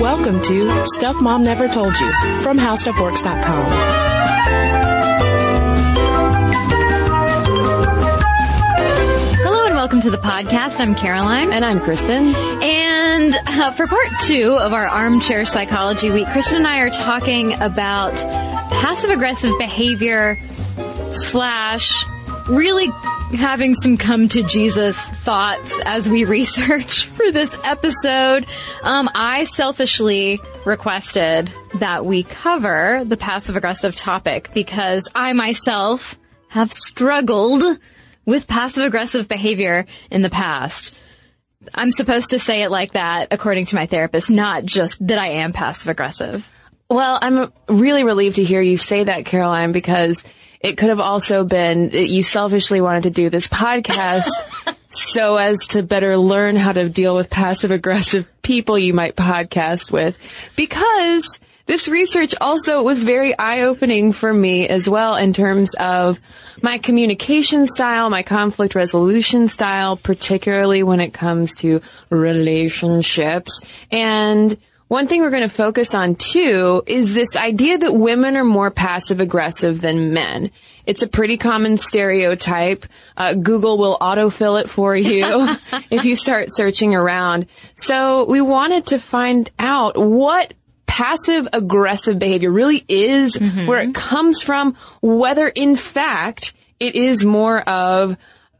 Welcome to Stuff Mom Never Told You from HowStuffWorks.com. Hello and welcome to the podcast. I'm Caroline. And I'm Kristen. And uh, for part two of our armchair psychology week, Kristen and I are talking about passive aggressive behavior slash really having some come to Jesus thoughts as we research for this episode. Um, I selfishly requested that we cover the passive aggressive topic because I myself have struggled with passive aggressive behavior in the past. I'm supposed to say it like that according to my therapist, not just that I am passive aggressive. Well, I'm really relieved to hear you say that, Caroline, because it could have also been that you selfishly wanted to do this podcast so as to better learn how to deal with passive aggressive people you might podcast with. Because this research also was very eye opening for me as well in terms of my communication style, my conflict resolution style, particularly when it comes to relationships. And one thing we're going to focus on too is this idea that women are more passive aggressive than men. It's a pretty common stereotype. Uh, Google will autofill it for you if you start searching around. So we wanted to find out what passive aggressive behavior really is, where it comes from, whether in fact it is more of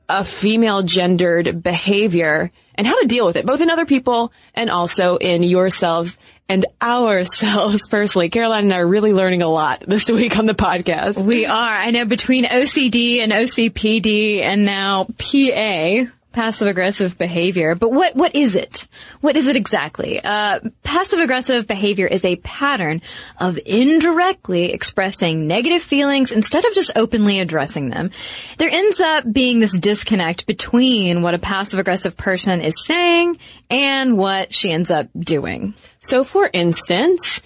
a female gendered behavior and how to deal with it, both in other people and also in yourselves and ourselves personally. Caroline and I are really learning a lot this week on the podcast. We are. I know between OCD and OCPD and now PA, passive aggressive behavior. But what, what is it? What is it exactly? Uh, passive aggressive behavior is a pattern of indirectly expressing negative feelings instead of just openly addressing them. There ends up being this disconnect between what a passive aggressive person is saying and what she ends up doing. So for instance,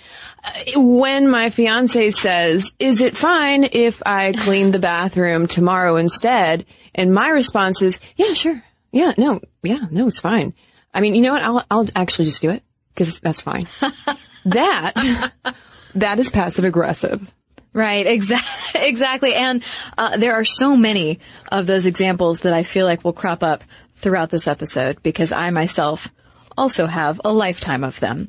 when my fiance says, is it fine if I clean the bathroom tomorrow instead? And my response is, yeah, sure. Yeah, no, yeah, no, it's fine. I mean, you know what? I'll, I'll actually just do it because that's fine. that, that is passive aggressive. Right, exactly, exactly. And uh, there are so many of those examples that I feel like will crop up throughout this episode because I myself also have a lifetime of them.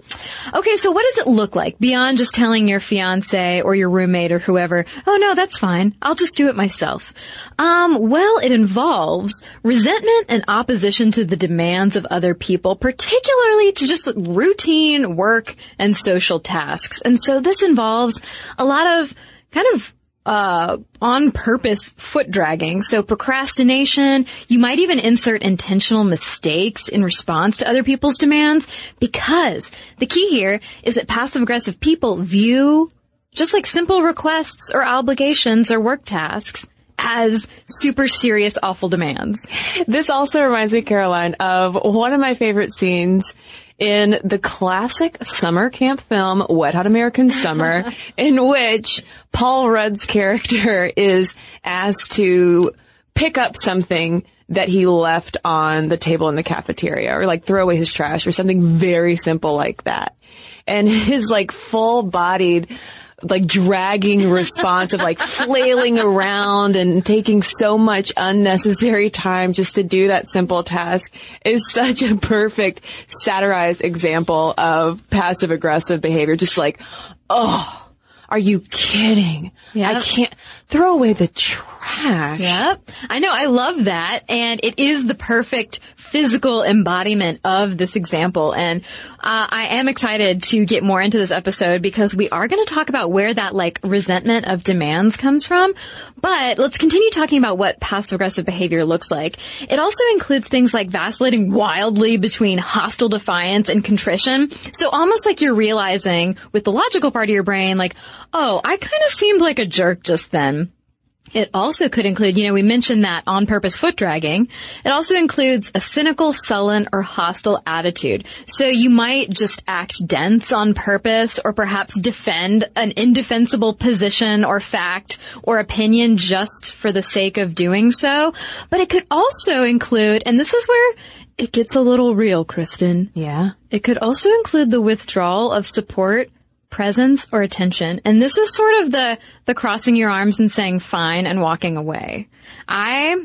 Okay, so what does it look like beyond just telling your fiance or your roommate or whoever, oh no, that's fine, I'll just do it myself? Um, well, it involves resentment and opposition to the demands of other people, particularly to just routine work and social tasks. And so this involves a lot of kind of uh, on purpose foot dragging. So procrastination, you might even insert intentional mistakes in response to other people's demands because the key here is that passive aggressive people view just like simple requests or obligations or work tasks as super serious, awful demands. This also reminds me, Caroline, of one of my favorite scenes in the classic summer camp film Wet Hot American Summer, in which Paul Rudd's character is asked to pick up something that he left on the table in the cafeteria or like throw away his trash or something very simple like that. And his like full bodied like dragging response of like flailing around and taking so much unnecessary time just to do that simple task is such a perfect satirized example of passive aggressive behavior. Just like, oh, are you kidding? Yeah. I can't throw away the trash. Yep. I know. I love that. And it is the perfect physical embodiment of this example. And uh, I am excited to get more into this episode because we are going to talk about where that like resentment of demands comes from. But let's continue talking about what passive aggressive behavior looks like. It also includes things like vacillating wildly between hostile defiance and contrition. So almost like you're realizing with the logical part of your brain, like, oh, I kind of seemed like a jerk just then. It also could include, you know, we mentioned that on purpose foot dragging. It also includes a cynical, sullen, or hostile attitude. So you might just act dense on purpose or perhaps defend an indefensible position or fact or opinion just for the sake of doing so. But it could also include, and this is where it gets a little real, Kristen. Yeah. It could also include the withdrawal of support presence or attention. And this is sort of the, the crossing your arms and saying fine and walking away. I,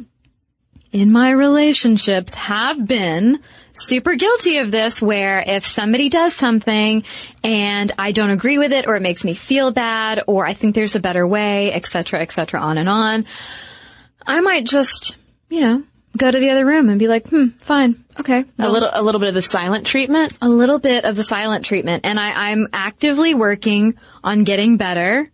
in my relationships, have been super guilty of this where if somebody does something and I don't agree with it or it makes me feel bad or I think there's a better way, etc., etc., on and on, I might just, you know, go to the other room and be like, hmm, fine, okay. A little, a little bit of the silent treatment. a little bit of the silent treatment, and I, I'm actively working on getting better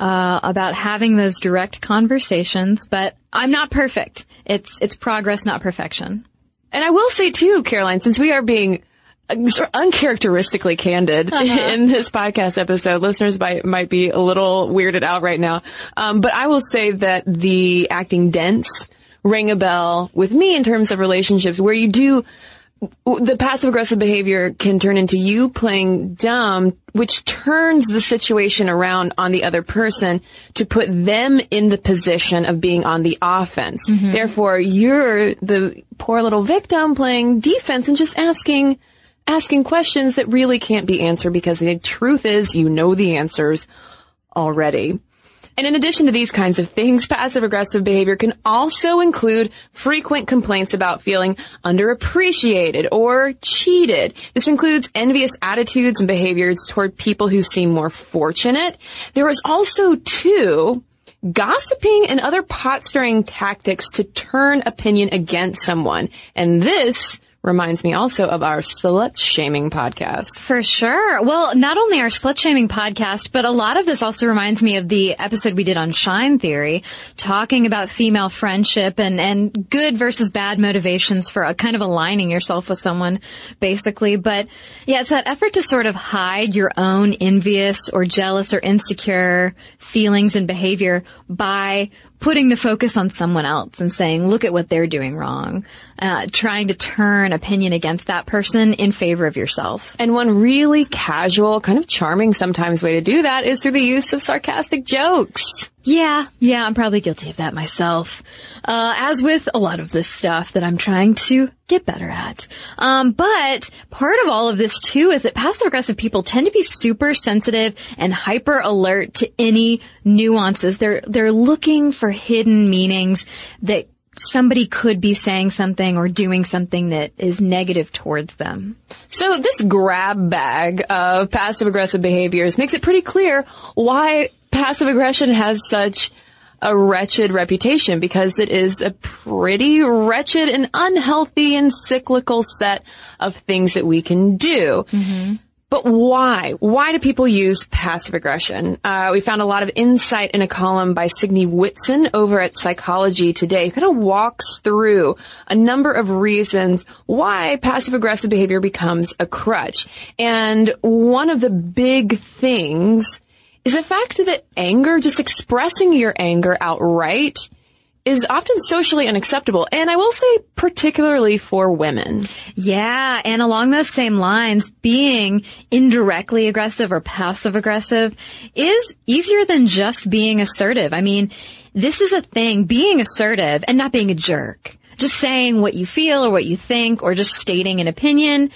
uh, about having those direct conversations. But I'm not perfect. It's it's progress, not perfection. And I will say too, Caroline, since we are being uh, uncharacteristically candid in this podcast episode, listeners might, might be a little weirded out right now. Um, but I will say that the acting dense ring a bell with me in terms of relationships where you do the passive aggressive behavior can turn into you playing dumb, which turns the situation around on the other person to put them in the position of being on the offense. Mm-hmm. Therefore, you're the poor little victim playing defense and just asking, asking questions that really can't be answered because the truth is you know the answers already. And in addition to these kinds of things, passive aggressive behavior can also include frequent complaints about feeling underappreciated or cheated. This includes envious attitudes and behaviors toward people who seem more fortunate. There is also too, gossiping and other pot stirring tactics to turn opinion against someone. And this reminds me also of our slut shaming podcast. For sure. Well, not only our slut shaming podcast, but a lot of this also reminds me of the episode we did on Shine Theory, talking about female friendship and, and good versus bad motivations for a kind of aligning yourself with someone, basically. But yeah, it's that effort to sort of hide your own envious or jealous or insecure feelings and behavior by putting the focus on someone else and saying, look at what they're doing wrong, uh, trying to turn opinion against that person in favor of yourself. And one really casual, kind of charming sometimes way to do that is through the use of sarcastic jokes. Yeah, yeah, I'm probably guilty of that myself. Uh, as with a lot of this stuff that I'm trying to get better at. Um, but part of all of this too is that passive aggressive people tend to be super sensitive and hyper alert to any nuances. They're, they're looking for hidden meanings that somebody could be saying something or doing something that is negative towards them. So this grab bag of passive aggressive behaviors makes it pretty clear why passive aggression has such a wretched reputation because it is a pretty wretched and unhealthy and cyclical set of things that we can do. Mm-hmm. But why? Why do people use passive aggression? Uh, we found a lot of insight in a column by Signe Whitson over at Psychology Today. Kind of walks through a number of reasons why passive aggressive behavior becomes a crutch. And one of the big things is the fact that anger, just expressing your anger outright, is often socially unacceptable. And I will say particularly for women. Yeah. And along those same lines, being indirectly aggressive or passive aggressive is easier than just being assertive. I mean, this is a thing, being assertive and not being a jerk. Just saying what you feel or what you think or just stating an opinion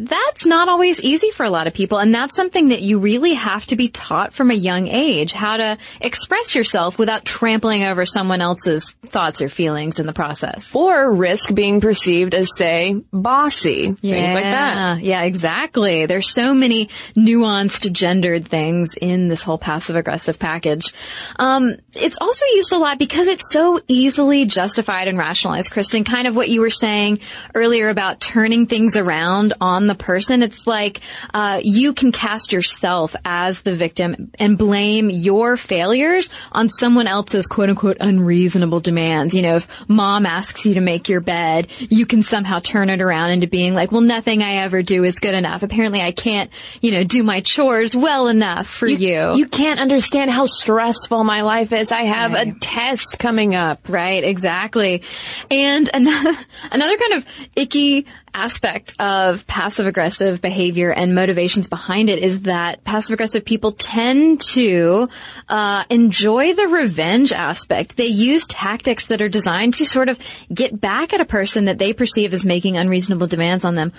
that's not always easy for a lot of people. And that's something that you really have to be taught from a young age, how to express yourself without trampling over someone else's thoughts or feelings in the process. Or risk being perceived as, say, bossy. Yeah. Things like that. Yeah, exactly. There's so many nuanced gendered things in this whole passive aggressive package. Um, it's also used a lot because it's so easily justified and rationalized, Kristen, kind of what you were saying earlier about turning things around on the person. It's like uh, you can cast yourself as the victim and blame your failures on someone else's quote unquote unreasonable demands. You know, if mom asks you to make your bed, you can somehow turn it around into being like, well, nothing I ever do is good enough. Apparently I can't, you know, do my chores well enough for you. You can't understand how stressful my life is. I have Right. a test coming up. Right, exactly. And another, another kind of icky aspect of passive aggressive behavior and motivations behind it is that passive aggressive people tend to uh, enjoy the revenge aspect. They use tactics that are designed to sort of get back at a person that they perceive as making unreasonable demands on them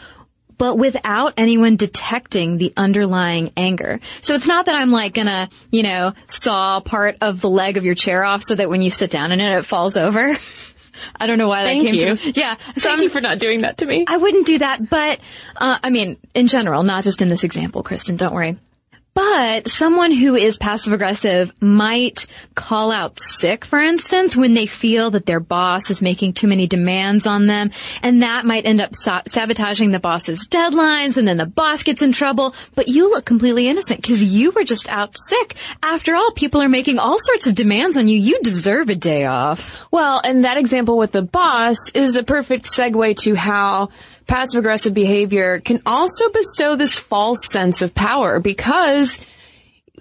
but without anyone detecting the underlying anger. So it's not that I'm like gonna, you know, saw part of the leg of your chair off so that when you sit down in it, it falls over. I don't know why Thank that came you. to Yeah. So Thank I'm- you for not doing that to me. I wouldn't do that, but, uh, I mean, in general, not just in this example, Kristen, don't worry. But someone who is passive aggressive might call out sick, for instance, when they feel that their boss is making too many demands on them. And that might end up sa- sabotaging the boss's deadlines and then the boss gets in trouble. But you look completely innocent because you were just out sick. After all, people are making all sorts of demands on you. You deserve a day off. Well, and that example with the boss is a perfect segue to how passive aggressive behavior can also bestow this false sense of power because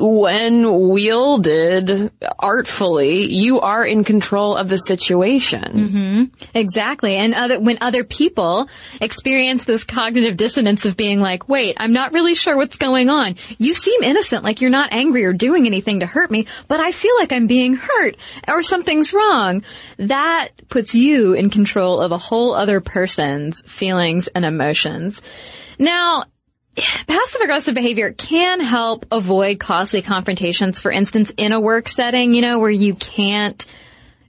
when wielded artfully, you are in control of the situation. Mm-hmm. Exactly. And other, when other people experience this cognitive dissonance of being like, wait, I'm not really sure what's going on. You seem innocent, like you're not angry or doing anything to hurt me, but I feel like I'm being hurt or something's wrong. That puts you in control of a whole other person's feelings and emotions. Now, passive aggressive behavior can help avoid costly confrontations. For instance, in a work setting, you know, where you can't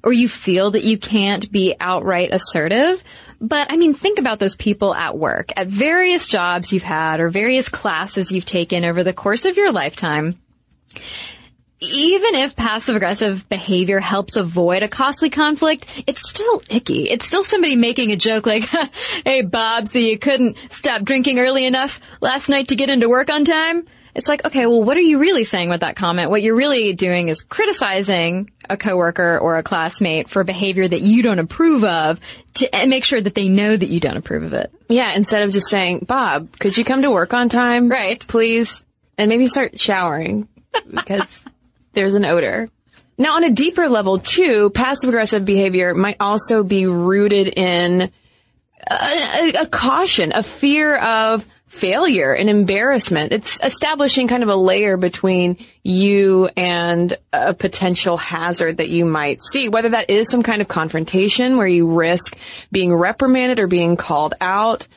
or you feel that you can't be outright assertive. But I mean, think about those people at work, at various jobs you've had or various classes you've taken over the course of your lifetime. Even if passive aggressive behavior helps avoid a costly conflict, it's still icky. It's still somebody making a joke like, hey Bob, so you couldn't stop drinking early enough last night to get into work on time? It's like, okay, well, what are you really saying with that comment? What you're really doing is criticizing a coworker or a classmate for behavior that you don't approve of to make sure that they know that you don't approve of it. Yeah, instead of just saying, Bob, could you come to work on time? Right. Please. And maybe start showering because there's an odor. Now, on a deeper level, too, passive aggressive behavior might also be rooted in a, a, a caution, a fear of failure and embarrassment. It's establishing kind of a layer between you and a potential hazard that you might see, whether that is some kind of confrontation where you risk being reprimanded or being called out,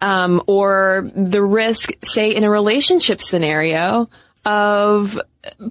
um, or the risk, say, in a relationship scenario of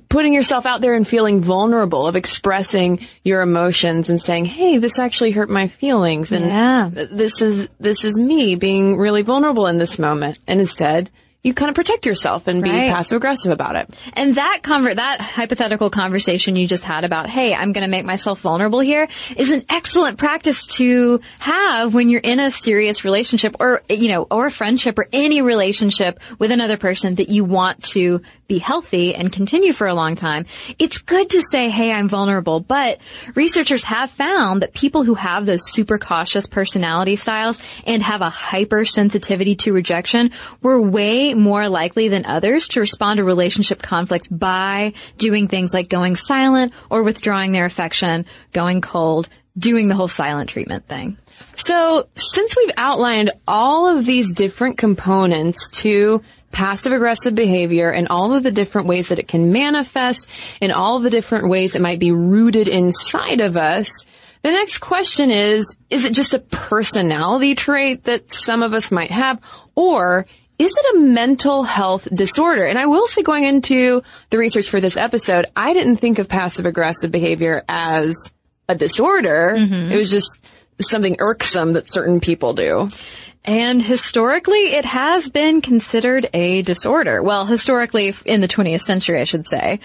putting yourself out there and feeling vulnerable, of expressing your emotions and saying, "Hey, this actually hurt my feelings," and Yeah. this is this is me being really vulnerable in this moment. And instead, you kind of protect yourself and be Right. passive aggressive about it. And that conver- that hypothetical conversation you just had about, hey, I'm going to make myself vulnerable here is an excellent practice to have when you're in a serious relationship or, you know, or a friendship or any relationship with another person that you want to be healthy and continue for a long time, it's good to say, hey, I'm vulnerable. But researchers have found that people who have those super cautious personality styles and have a hypersensitivity to rejection were way more likely than others to respond to relationship conflicts by doing things like going silent or withdrawing their affection, going cold, doing the whole silent treatment thing. So, since we've outlined all of these different components to passive aggressive behavior and all of the different ways that it can manifest and all of the different ways it might be rooted inside of us, the next question is, is it just a personality trait that some of us might have or is it a mental health disorder? And I will say going into the research for this episode, I didn't think of passive aggressive behavior as a disorder. Mm-hmm. It was just something irksome that certain people do. And historically, it has been considered a disorder. Well, historically, in the 20th century, I should say.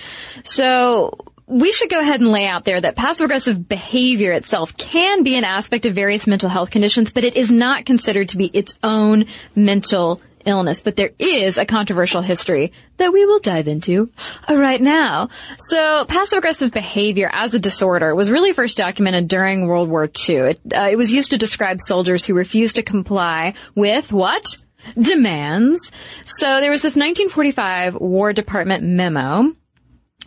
So, we should go ahead and lay out there that passive aggressive behavior itself can be an aspect of various mental health conditions, but it is not considered to be its own mental illness, but there is a controversial history that we will dive into right now. So, passive aggressive behavior as a disorder was really first documented during World War II. It, uh, it was used to describe soldiers who refused to comply with what? Demands. So there was this 1945 War Department memo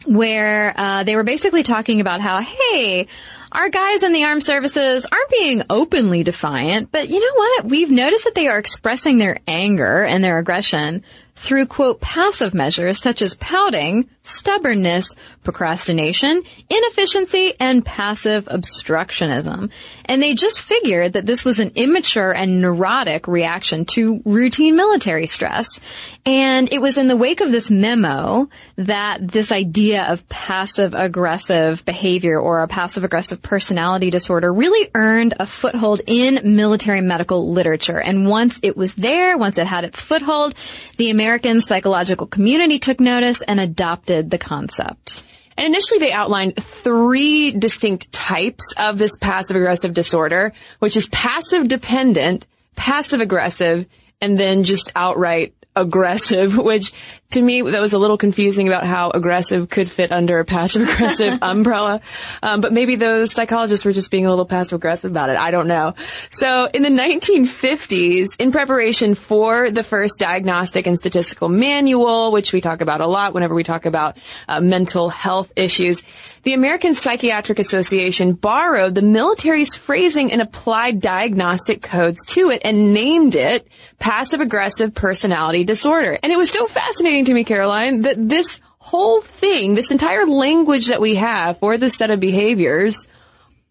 where uh, they were basically talking about how, hey, our guys in the armed services aren't being openly defiant, but you know what? We've noticed that they are expressing their anger and their aggression through quote passive measures such as pouting, stubbornness, procrastination, inefficiency, and passive obstructionism. And they just figured that this was an immature and neurotic reaction to routine military stress. And it was in the wake of this memo that this idea of passive aggressive behavior or a passive aggressive personality disorder really earned a foothold in military medical literature. And once it was there, once it had its foothold, the American psychological community took notice and adopted the concept. And initially they outlined three distinct types of this passive aggressive disorder, which is passive dependent, passive aggressive, and then just outright aggressive, which to me, that was a little confusing about how aggressive could fit under a passive aggressive umbrella. Um, but maybe those psychologists were just being a little passive aggressive about it. I don't know. So in the 1950s, in preparation for the first diagnostic and statistical manual, which we talk about a lot whenever we talk about uh, mental health issues, the American Psychiatric Association borrowed the military's phrasing and applied diagnostic codes to it and named it passive aggressive personality disorder. And it was so fascinating to me, Caroline, that this whole thing, this entire language that we have for this set of behaviors,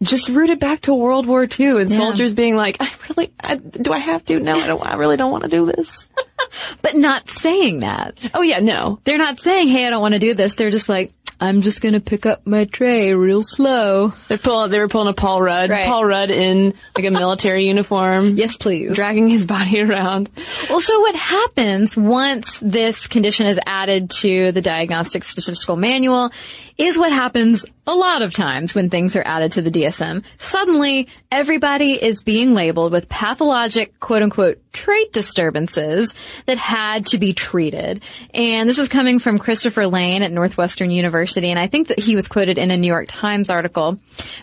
just rooted back to World War II and yeah. soldiers being like, I really, I, do I have to? No, I don't, I really don't want to do this. but not saying that. Oh yeah, no. They're not saying, hey, I don't want to do this. They're just like, I'm just gonna pick up my tray real slow. They're pulling, they were pulling a Paul Rudd. Right. Paul Rudd in like a military uniform. Yes, please. Dragging his body around. Well, so what happens once this condition is added to the diagnostic statistical manual is what happens a lot of times when things are added to the DSM. Suddenly, everybody is being labeled with pathologic, quote unquote, trait disturbances that had to be treated. And this is coming from Christopher Lane at Northwestern University, and I think that he was quoted in a New York Times article.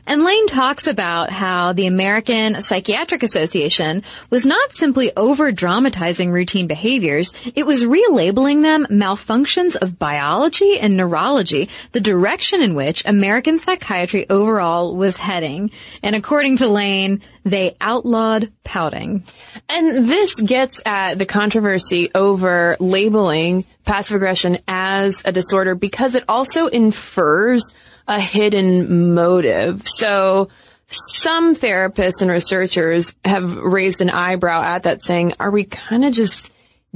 And Lane talks about how the American Psychiatric Association was not simply over dramatizing routine behaviors, it was relabeling them malfunctions of biology and neurology, the direction in which American psychiatry overall was heading. And according to Lane, they outlawed pouting. And this gets at the controversy over labeling passive aggression as a disorder because it also infers a hidden motive. So some therapists and researchers have raised an eyebrow at that saying, are we kind of just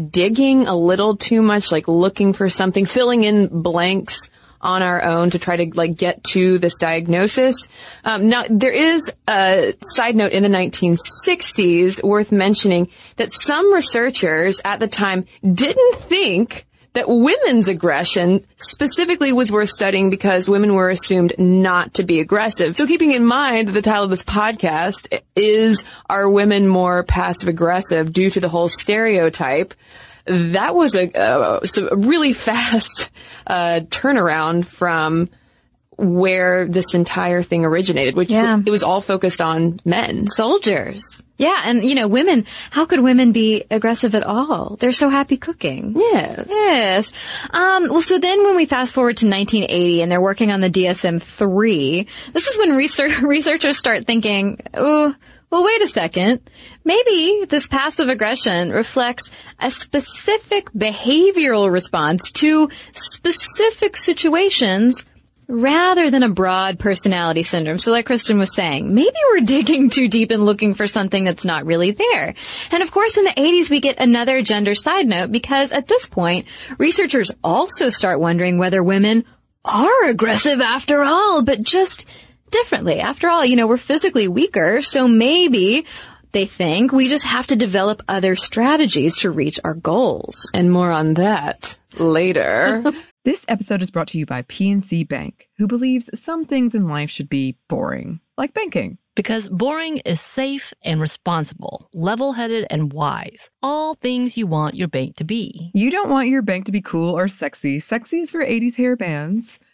digging a little too much, like looking for something, filling in blanks on our own to try to like get to this diagnosis. Um, now there is a side note in the 1960s worth mentioning that some researchers at the time didn't think that women's aggression specifically was worth studying because women were assumed not to be aggressive. So keeping in mind that the title of this podcast is Are Women More Passive Aggressive due to the whole stereotype, that was a, a, a really fast uh, turnaround from where this entire thing originated, which Yeah. it was all focused on men. Soldiers. Yeah, and you know, women, how could women be aggressive at all? They're so happy cooking. Yes. Yes. Um, well, so then when we fast forward to 1980 and they're working on the DSM-3, this is when research, researchers start thinking, oh, well, wait a second. Maybe this passive aggression reflects a specific behavioral response to specific situations rather than a broad personality syndrome. So like Kristen was saying, maybe we're digging too deep and looking for something that's not really there. And of course in the 80s we get another gender side note because at this point researchers also start wondering whether women are aggressive after all, but just differently. After all, you know, we're physically weaker, so maybe they think we just have to develop other strategies to reach our goals. And more on that later. This episode is brought to you by PNC Bank, who believes some things in life should be boring, like banking. Because boring is safe and responsible, level headed and wise. All things you want your bank to be. You don't want your bank to be cool or sexy. Sexy is for 80s hair bands,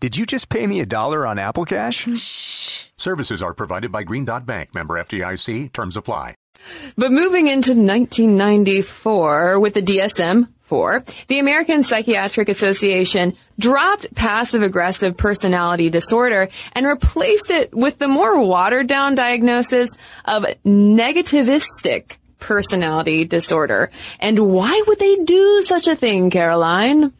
Did you just pay me a dollar on Apple Cash? Shh. Services are provided by Green Dot Bank, member FDIC. Terms apply. But moving into 1994 with the DSM-4, the American Psychiatric Association dropped passive aggressive personality disorder and replaced it with the more watered down diagnosis of negativistic personality disorder. And why would they do such a thing, Caroline?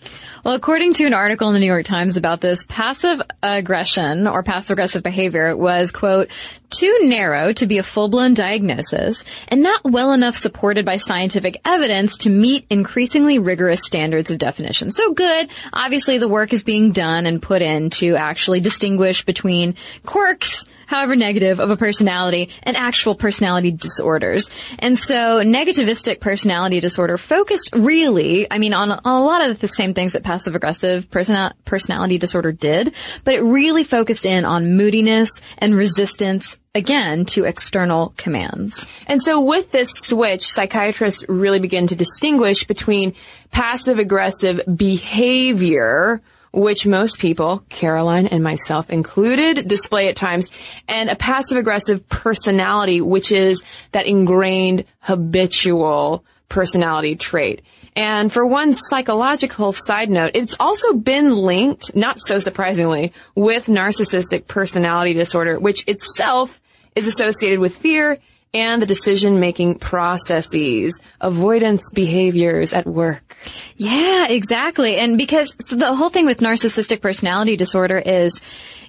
Well, according to an article in the New York Times about this, passive aggression or passive aggressive behavior was, quote, too narrow to be a full-blown diagnosis and not well enough supported by scientific evidence to meet increasingly rigorous standards of definition. So good. Obviously the work is being done and put in to actually distinguish between quirks however negative, of a personality and actual personality disorders. And so negativistic personality disorder focused really, I mean, on, on a lot of the same things that passive aggressive persona- personality disorder did, but it really focused in on moodiness and resistance again to external commands. And so with this switch, psychiatrists really begin to distinguish between passive aggressive behavior, which most people, Caroline and myself included, display at times, and a passive aggressive personality, which is that ingrained habitual personality trait. And for one psychological side note, it's also been linked, not so surprisingly, with narcissistic personality disorder, which itself is associated with fear and the decision-making processes, avoidance behaviors at work. Yeah, exactly. And because so the whole thing with narcissistic personality disorder is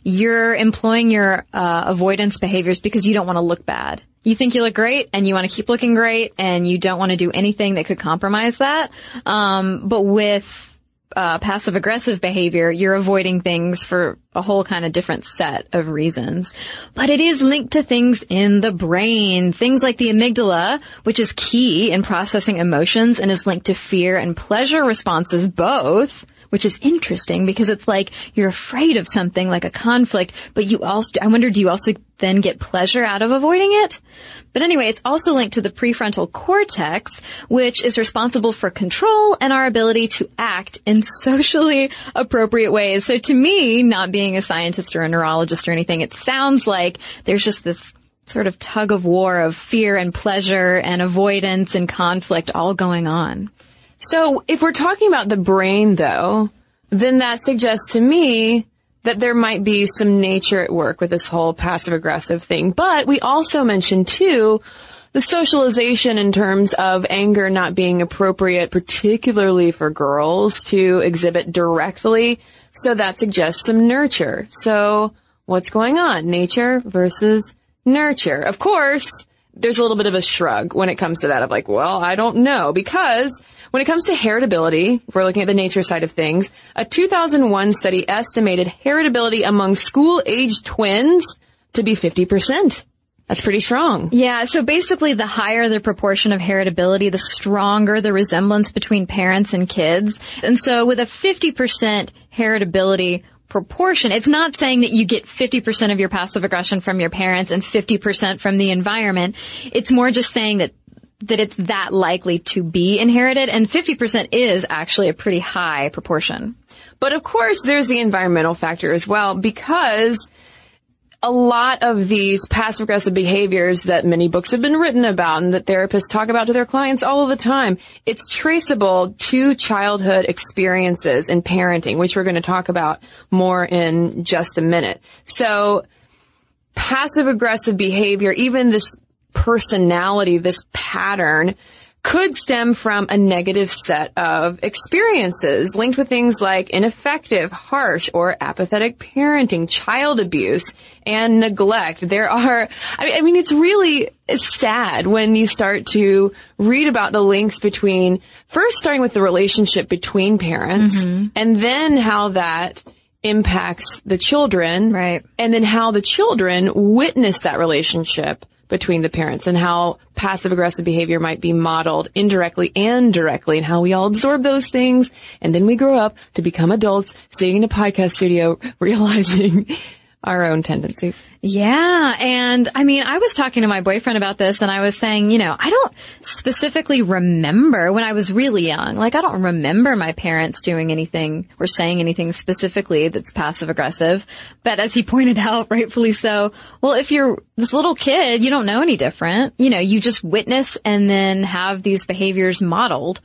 you're employing your uh, avoidance behaviors because you don't want to look bad. You think you look great and you want to keep looking great and you don't want to do anything that could compromise that. Um, but with uh, passive aggressive behavior, you're avoiding things for a whole kind of different set of reasons. But it is linked to things in the brain, things like the amygdala, which is key in processing emotions and is linked to fear and pleasure responses both. Which is interesting because it's like you're afraid of something like a conflict, but you also, I wonder, do you also then get pleasure out of avoiding it? But anyway, it's also linked to the prefrontal cortex, which is responsible for control and our ability to act in socially appropriate ways. So to me, not being a scientist or a neurologist or anything, it sounds like there's just this sort of tug of war of fear and pleasure and avoidance and conflict all going on. So if we're talking about the brain though, then that suggests to me that there might be some nature at work with this whole passive aggressive thing. But we also mentioned too, the socialization in terms of anger not being appropriate, particularly for girls to exhibit directly. So that suggests some nurture. So what's going on? Nature versus nurture. Of course, there's a little bit of a shrug when it comes to that of like, well, I don't know because when it comes to heritability, if we're looking at the nature side of things, a 2001 study estimated heritability among school-aged twins to be 50%. That's pretty strong. Yeah, so basically the higher the proportion of heritability, the stronger the resemblance between parents and kids. And so with a 50% heritability proportion, it's not saying that you get 50% of your passive aggression from your parents and 50% from the environment. It's more just saying that that it's that likely to be inherited and 50% is actually a pretty high proportion. But of course there's the environmental factor as well because a lot of these passive aggressive behaviors that many books have been written about and that therapists talk about to their clients all of the time, it's traceable to childhood experiences in parenting, which we're going to talk about more in just a minute. So passive aggressive behavior, even this personality, this pattern, could stem from a negative set of experiences linked with things like ineffective, harsh, or apathetic parenting, child abuse, and neglect. There are, I mean, it's really sad when you start to read about the links between, first starting with the relationship between parents, mm-hmm. and then how that impacts the children. Right. And then how the children witness that relationship between the parents and how passive aggressive behavior might be modeled indirectly and directly and how we all absorb those things. And then we grow up to become adults sitting in a podcast studio realizing our own tendencies. Yeah. And I mean, I was talking to my boyfriend about this and I was saying, you know, I don't specifically remember when I was really young. Like, I don't remember my parents doing anything or saying anything specifically that's passive aggressive. But as he pointed out, rightfully so, well, if you're this little kid, you don't know any different. You know, you just witness and then have these behaviors modeled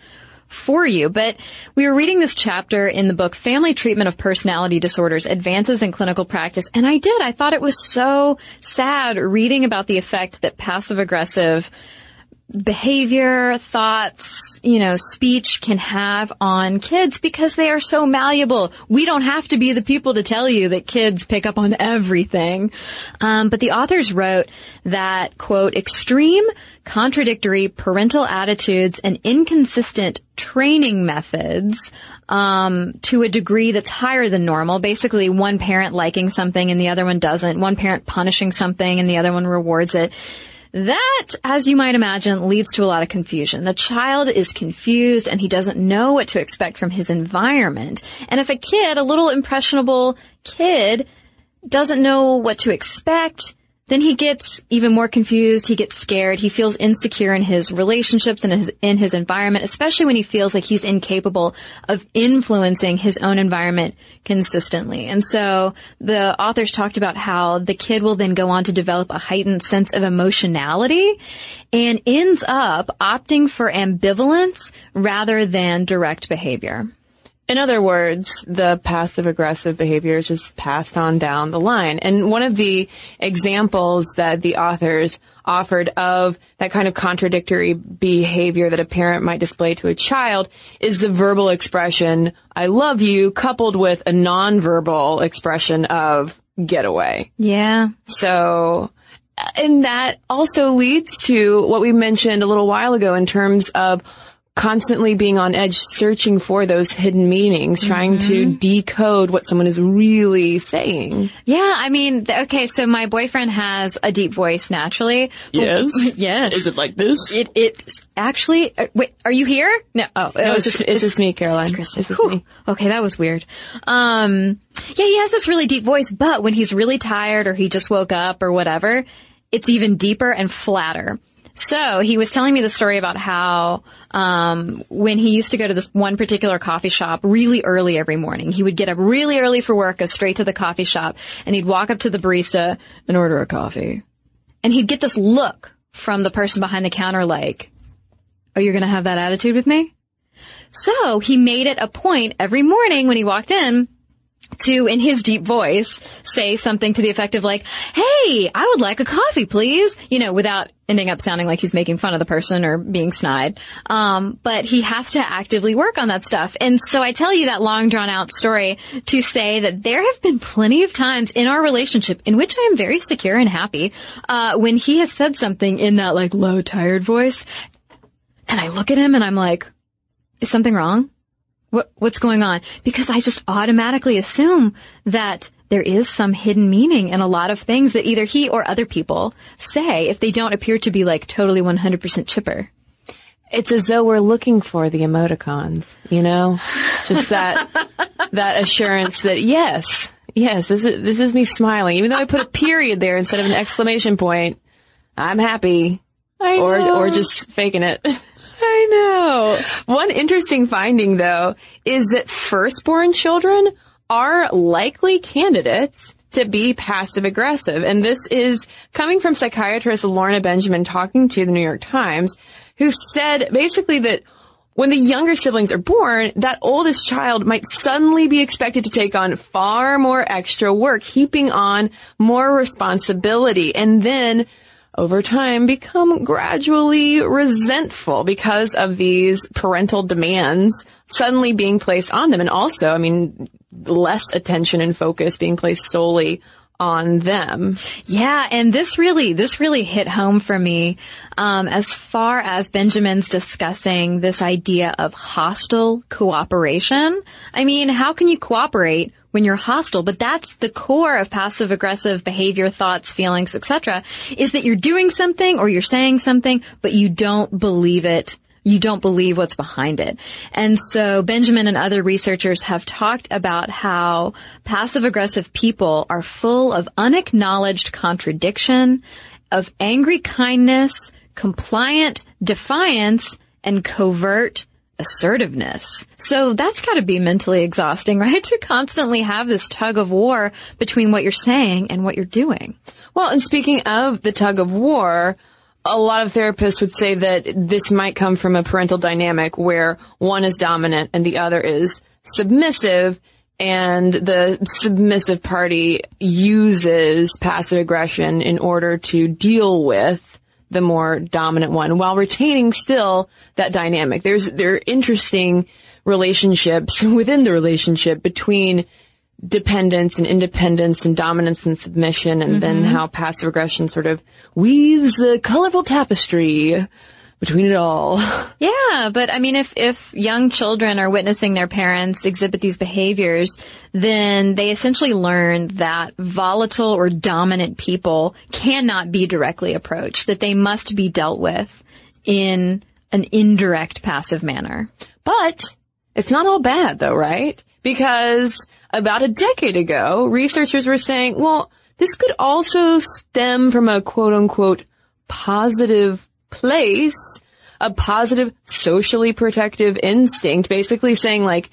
for you. But we were reading this chapter in the book Family Treatment of Personality Disorders, Advances in Clinical Practice. And I did. I thought it was so sad reading about the effect that passive aggressive behavior, thoughts, you know, speech can have on kids because they are so malleable. We don't have to be the people to tell you that kids pick up on everything. Um, but the authors wrote that, quote, extreme, contradictory parental attitudes and inconsistent training methods um, to a degree that's higher than normal. Basically, one parent liking something and the other one doesn't. One parent punishing something and the other one rewards it that, as you might imagine, leads to a lot of confusion. The child is confused and he doesn't know what to expect from his environment. And if a kid, a little impressionable kid, doesn't know what to expect, then he gets even more confused. He gets scared. He feels insecure in his relationships and his, in his environment, especially when he feels like he's incapable of influencing his own environment consistently. And so the authors talked about how the kid will then go on to develop a heightened sense of emotionality and ends up opting for ambivalence rather than direct behavior. In other words, the passive aggressive behavior is just passed on down the line. And one of the examples that the authors offered of that kind of contradictory behavior that a parent might display to a child is the verbal expression, I love you, coupled with a nonverbal expression of get away. Yeah. So, and that also leads to what we mentioned a little while ago in terms of constantly being on edge, searching for those hidden meanings, trying mm-hmm. to decode what someone is really saying. Yeah, I mean, okay, so my boyfriend has a deep voice naturally. Yes. yes. Is it like this? It, it, actually, uh, wait, are you here? No, oh, no, it's, just, it's just me, Caroline. It's, it's just me. Okay, that was weird. Um, yeah, he has this really deep voice, but when he's really tired or he just woke up or whatever, it's even deeper and flatter. So he was telling me the story about how um, when he used to go to this one particular coffee shop really early every morning, he would get up really early for work, go straight to the coffee shop, and he'd walk up to the barista and order a coffee. And he'd get this look from the person behind the counter like, "Oh, you're going to have that attitude with me?" So he made it a point every morning when he walked in to, in his deep voice, say something to the effect of like, hey, I would like a coffee, please. You know, without ending up sounding like he's making fun of the person or being snide. Um, but he has to actively work on that stuff. And so I tell you that long drawn out story to say that there have been plenty of times in our relationship in which I am very secure and happy, uh, when he has said something in that like low, tired voice. And I look at him and I'm like, is something wrong? What, what's going on? Because I just automatically assume that there is some hidden meaning in a lot of things that either he or other people say if they don't appear to be like totally 100% chipper. It's as though we're looking for the emoticons, you know? Just that, that assurance that yes, yes, this is, this is me smiling. Even though I put a period there instead of an exclamation point, I'm happy. I or, know. or just faking it. Know. One interesting finding though is that firstborn children are likely candidates to be passive aggressive. And this is coming from psychiatrist Lorna Benjamin talking to the New York Times, who said basically that when the younger siblings are born, that oldest child might suddenly be expected to take on far more extra work, heaping on more responsibility. And then over time become gradually resentful because of these parental demands suddenly being placed on them. And also, I mean, less attention and focus being placed solely on them. Yeah, and this really, this really hit home for me, um, as far as Benjamin's discussing this idea of hostile cooperation. I mean, how can you cooperate when you're hostile? But that's the core of passive aggressive behavior, thoughts, feelings, etc., is that you're doing something or you're saying something, but you don't believe it you don't believe what's behind it. And so Benjamin and other researchers have talked about how passive aggressive people are full of unacknowledged contradiction, of angry kindness, compliant defiance, and covert assertiveness. So that's got to be mentally exhausting, right? To constantly have this tug of war between what you're saying and what you're doing. Well, and speaking of the tug of war, a lot of therapists would say that this might come from a parental dynamic where one is dominant and the other is submissive and the submissive party uses passive aggression in order to deal with the more dominant one while retaining still that dynamic. There's, there are interesting relationships within the relationship between dependence and independence and dominance and submission and mm-hmm. then how passive aggression sort of weaves a colorful tapestry between it all. Yeah, but I mean, if, if young children are witnessing their parents exhibit these behaviors, then they essentially learn that volatile or dominant people cannot be directly approached, that they must be dealt with in an indirect passive manner. But it's not all bad though, right? Because about a decade ago, researchers were saying, well, this could also stem from a quote unquote positive place, a positive socially protective instinct, basically saying like,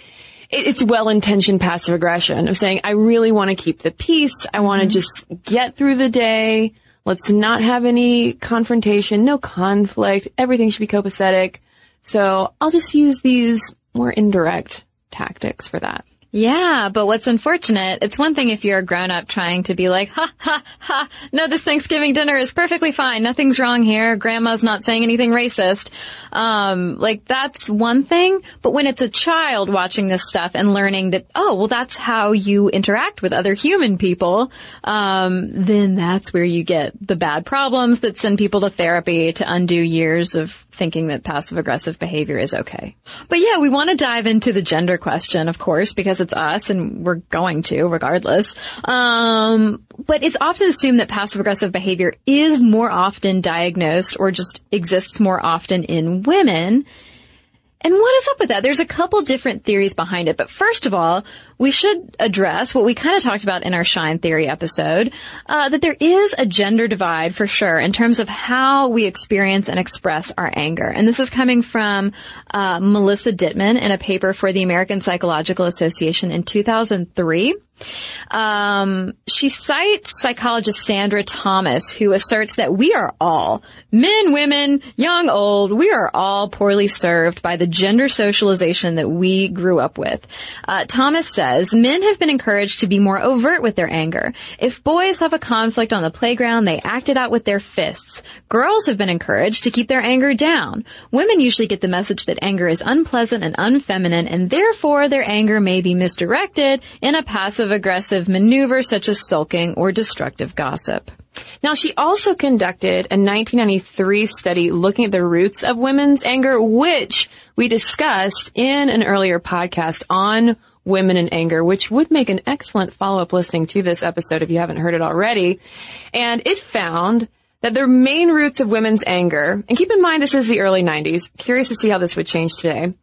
it's well-intentioned passive aggression of saying, I really want to keep the peace. I want to mm-hmm. just get through the day. Let's not have any confrontation, no conflict. Everything should be copacetic. So I'll just use these more indirect tactics for that. Yeah, but what's unfortunate, it's one thing if you're a grown up trying to be like, ha, ha, ha, no, this Thanksgiving dinner is perfectly fine. Nothing's wrong here. Grandma's not saying anything racist. Um, like that's one thing. But when it's a child watching this stuff and learning that, oh, well, that's how you interact with other human people, um, then that's where you get the bad problems that send people to therapy to undo years of thinking that passive aggressive behavior is okay. But yeah, we want to dive into the gender question, of course, because it's us and we're going to regardless. Um, but it's often assumed that passive aggressive behavior is more often diagnosed or just exists more often in women. And what is up with that? There's a couple different theories behind it. But first of all, we should address what we kind of talked about in our Shine Theory episode, uh, that there is a gender divide for sure in terms of how we experience and express our anger. And this is coming from uh, Melissa Dittmann in a paper for the American Psychological Association in 2003. Um, she cites psychologist Sandra Thomas, who asserts that we are all, men, women, young, old, we are all poorly served by the gender socialization that we grew up with. Uh, Thomas says men have been encouraged to be more overt with their anger. If boys have a conflict on the playground, they act it out with their fists. Girls have been encouraged to keep their anger down. Women usually get the message that anger is unpleasant and unfeminine, and therefore their anger may be misdirected in a passive aggressive maneuver such as sulking or destructive gossip. Now, she also conducted a 1993 study looking at the roots of women's anger, which we discussed in an earlier podcast on women and anger, which would make an excellent follow-up listening to this episode if you haven't heard it already. And it found that the main roots of women's anger, and keep in mind this is the early 90s, curious to see how this would change today,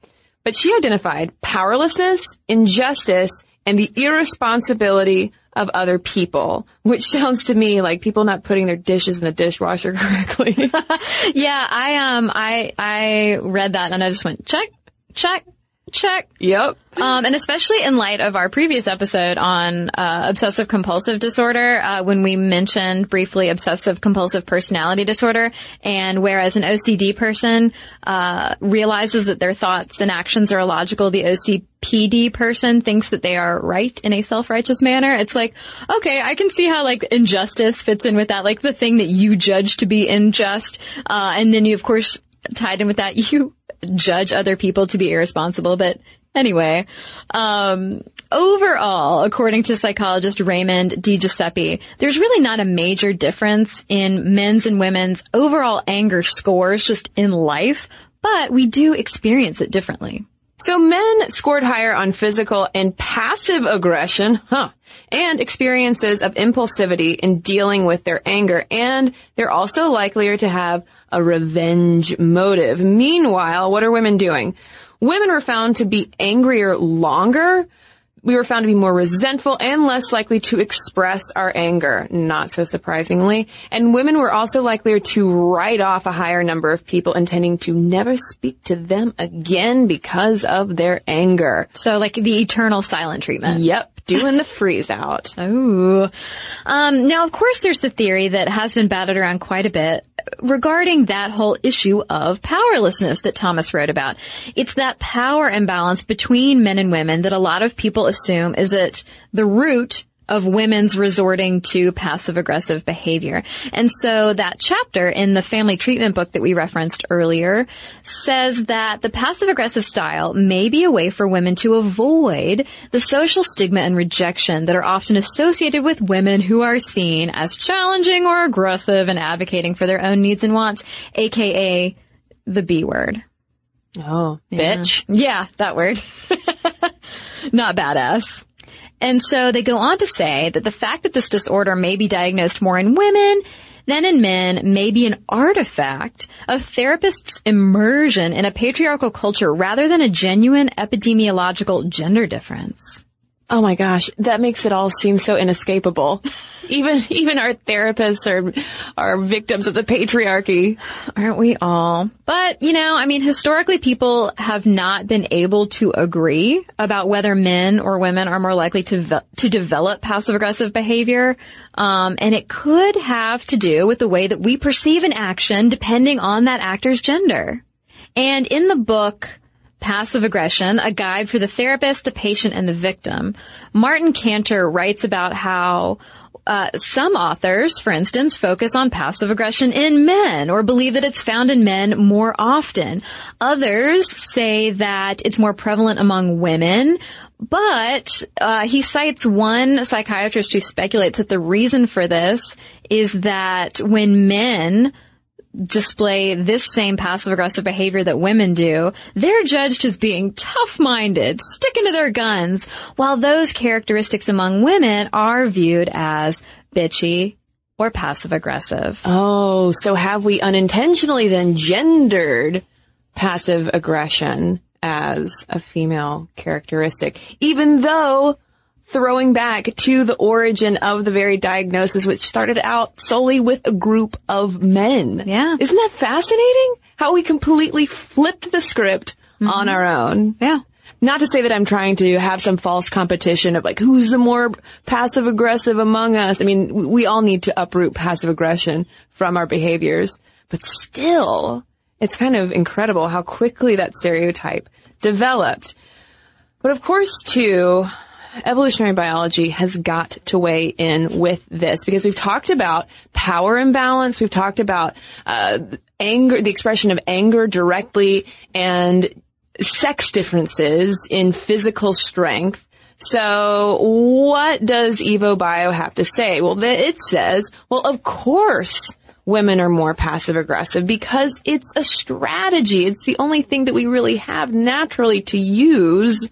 but she identified powerlessness, injustice, and the irresponsibility of other people, which sounds to me like people not putting their dishes in the dishwasher correctly. yeah, I um I I read that and I just went check, check, check. Yep. Um, and especially in light of our previous episode on uh, obsessive compulsive disorder, uh, when we mentioned briefly obsessive compulsive personality disorder, and whereas an OCD person uh, realizes that their thoughts and actions are illogical, the OCPD person thinks that they are right in a self-righteous manner. It's like, okay, I can see how like injustice fits in with that, like the thing that you judge to be unjust, uh, and then you of course tied in with that, you judge other people to be irresponsible, but anyway, um, overall, according to psychologist Raymond DiGiuseppe, there's really not a major difference in men's and women's overall anger scores just in life, but we do experience it differently. So men scored higher on physical and passive aggression, huh, and experiences of impulsivity in dealing with their anger, and they're also likelier to have a revenge motive. Meanwhile, what are women doing? Women were found to be angrier longer, we were found to be more resentful and less likely to express our anger, not so surprisingly. And women were also likelier to write off a higher number of people intending to never speak to them again because of their anger. So like the eternal silent treatment. Yep. Doing the freeze out. Ooh. Um, now, of course, there's the theory that has been batted around quite a bit regarding that whole issue of powerlessness that Thomas wrote about. It's that power imbalance between men and women that a lot of people assume is at the root of women's resorting to passive aggressive behavior. And so that chapter in the family treatment book that we referenced earlier says that the passive aggressive style may be a way for women to avoid the social stigma and rejection that are often associated with women who are seen as challenging or aggressive and advocating for their own needs and wants, aka the B word. Oh, yeah. bitch. Yeah, that word. Not badass. And so they go on to say that the fact that this disorder may be diagnosed more in women than in men may be an artifact of therapists' immersion in a patriarchal culture rather than a genuine epidemiological gender difference. Oh my gosh, that makes it all seem so inescapable. even even our therapists are are victims of the patriarchy, aren't we all? But, you know, I mean, historically people have not been able to agree about whether men or women are more likely to to develop passive aggressive behavior. Um, and it could have to do with the way that we perceive an action depending on that actor's gender. And in the book Passive Aggression, a guide for the therapist, the patient, and the victim. Martin Kantor writes about how uh, some authors, for instance, focus on passive aggression in men or believe that it's found in men more often. Others say that it's more prevalent among women. But uh, he cites one psychiatrist who speculates that the reason for this is that when men display this same passive aggressive behavior that women do, they're judged as being tough minded, sticking to their guns, while those characteristics among women are viewed as bitchy or passive aggressive. Oh, so have we unintentionally then gendered passive aggression as a female characteristic, even though throwing back to the origin of the very diagnosis, which started out solely with a group of men. Yeah. Isn't that fascinating? How we completely flipped the script mm-hmm. on our own. Yeah. not to say that I'm trying to have some false competition of like, who's the more passive aggressive among us? I mean, we all need to uproot passive aggression from our behaviors, but still, it's kind of incredible how quickly that stereotype developed. But of course, too, evolutionary biology has got to weigh in with this because we've talked about power imbalance. We've talked about, uh, anger, the expression of anger directly and sex differences in physical strength. So what does Evo Bio have to say? Well, it says, well, of course women are more passive aggressive because it's a strategy. It's the only thing that we really have naturally to use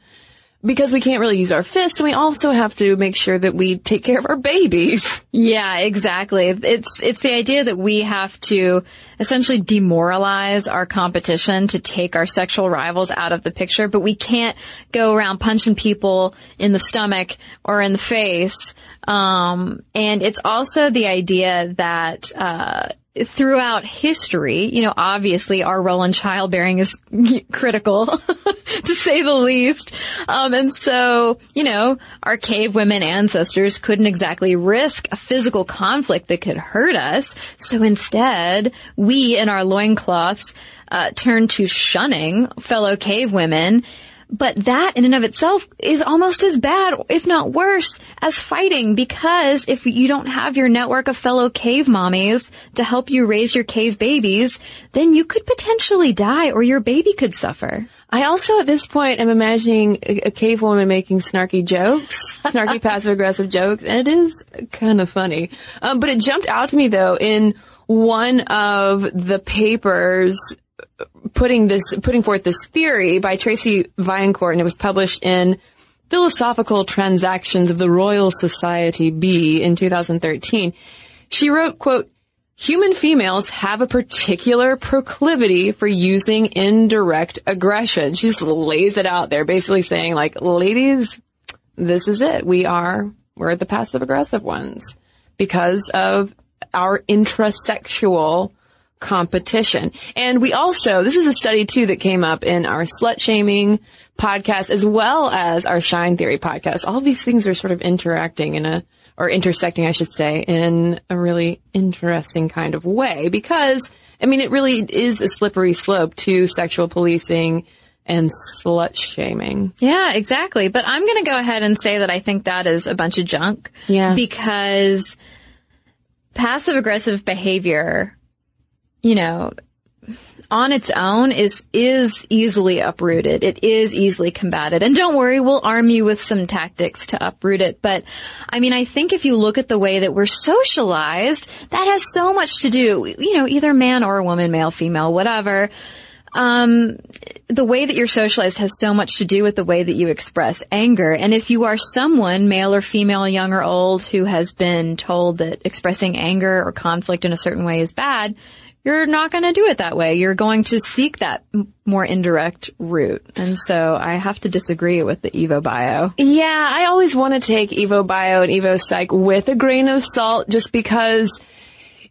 because we can't really use our fists and we also have to make sure that we take care of our babies. Yeah, exactly. It's, it's the idea that we have to essentially demoralize our competition to take our sexual rivals out of the picture, but we can't go around punching people in the stomach or in the face. Um, and it's also the idea that, uh, throughout history, you know, obviously our role in childbearing is critical, to say the least. Um, and so, you know, our cave women ancestors couldn't exactly risk a physical conflict that could hurt us. So instead, we in our loincloths, uh, turned to shunning fellow cave women but that in and of itself is almost as bad, if not worse, as fighting because if you don't have your network of fellow cave mommies to help you raise your cave babies, then you could potentially die or your baby could suffer. I also at this point am imagining a, a cave woman making snarky jokes, snarky passive aggressive jokes, and it is kind of funny. Um, but it jumped out to me though in one of the papers putting this, putting forth this theory by Tracy Vaillancourt, and it was published in Philosophical Transactions of the Royal Society B in 2013. She wrote, quote, Human females have a particular proclivity for using indirect aggression. She just lays it out there, basically saying like, ladies, this is it. We are, we're the passive aggressive ones because of our intrasexual competition. And we also, this is a study too that came up in our slut shaming podcast as well as our shine theory podcast. All these things are sort of interacting in a, or intersecting, I should say, in a really interesting kind of way because, I mean, it really is a slippery slope to sexual policing and slut shaming. Yeah, exactly. But I'm going to go ahead and say that I think that is a bunch of junk. Yeah. Because passive aggressive behavior you know, on its own is is easily uprooted. It is easily combated. And don't worry, we'll arm you with some tactics to uproot it. But I mean, I think if you look at the way that we're socialized, that has so much to do, you know, either man or woman, male, female, whatever. Um, the way that you're socialized has so much to do with the way that you express anger. And if you are someone, male or female, young or old, who has been told that expressing anger or conflict in a certain way is bad, you're not going to do it that way. You're going to seek that more indirect route. And so I have to disagree with the Evo Bio. Yeah, I always want to take Evo Bio and Evo Psych with a grain of salt just because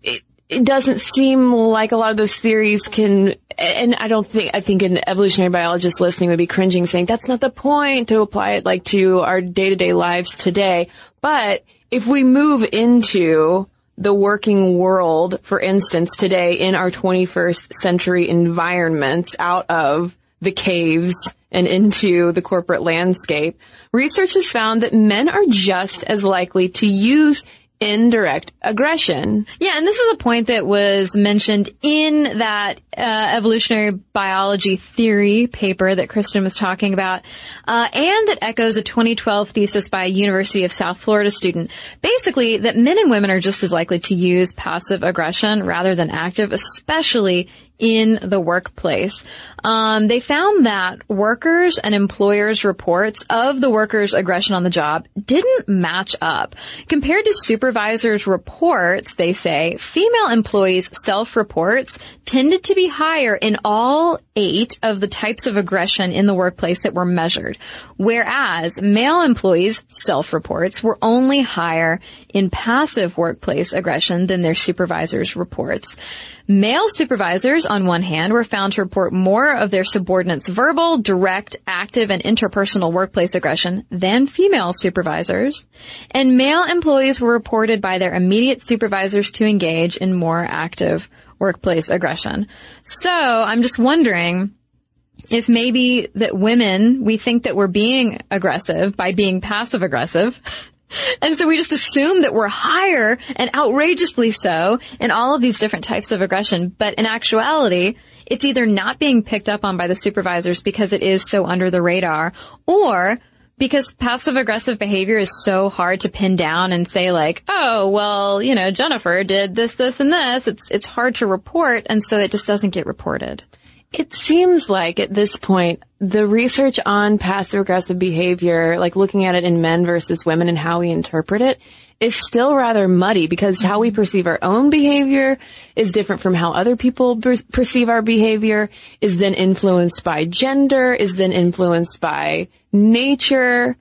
it, it doesn't seem like a lot of those theories can, and I don't think, I think an evolutionary biologist listening would be cringing saying that's not the point to apply it like to our day to day lives today. But if we move into the working world, for instance, today in our 21st century environments out of the caves and into the corporate landscape, research has found that men are just as likely to use indirect aggression. Yeah, and this is a point that was mentioned in that uh, evolutionary biology theory paper that Kristen was talking about, uh, and that echoes a 2012 thesis by a University of South Florida student. Basically, that men and women are just as likely to use passive aggression rather than active, especially in the workplace. Um, they found that workers and employers' reports of the workers' aggression on the job didn't match up. Compared to supervisors' reports, they say female employees' self-reports tended to be higher in all eight of the types of aggression in the workplace that were measured, whereas male employees' self-reports were only higher in passive workplace aggression than their supervisors' reports. Male supervisors, on one hand, were found to report more of their subordinates' verbal, direct, active, and interpersonal workplace aggression than female supervisors. And male employees were reported by their immediate supervisors to engage in more active workplace aggression. So I'm just wondering if maybe that women, we think that we're being aggressive by being passive aggressive. And so we just assume that we're higher and outrageously so in all of these different types of aggression. But in actuality, it's either not being picked up on by the supervisors because it is so under the radar or because passive aggressive behavior is so hard to pin down and say like, oh, well, you know, Jennifer did this, this, and this. It's, it's hard to report. And so it just doesn't get reported. It seems like at this point, the research on passive aggressive behavior, like looking at it in men versus women and how we interpret it, is still rather muddy because how we perceive our own behavior is different from how other people per- perceive our behavior, is then influenced by gender, is then influenced by nature.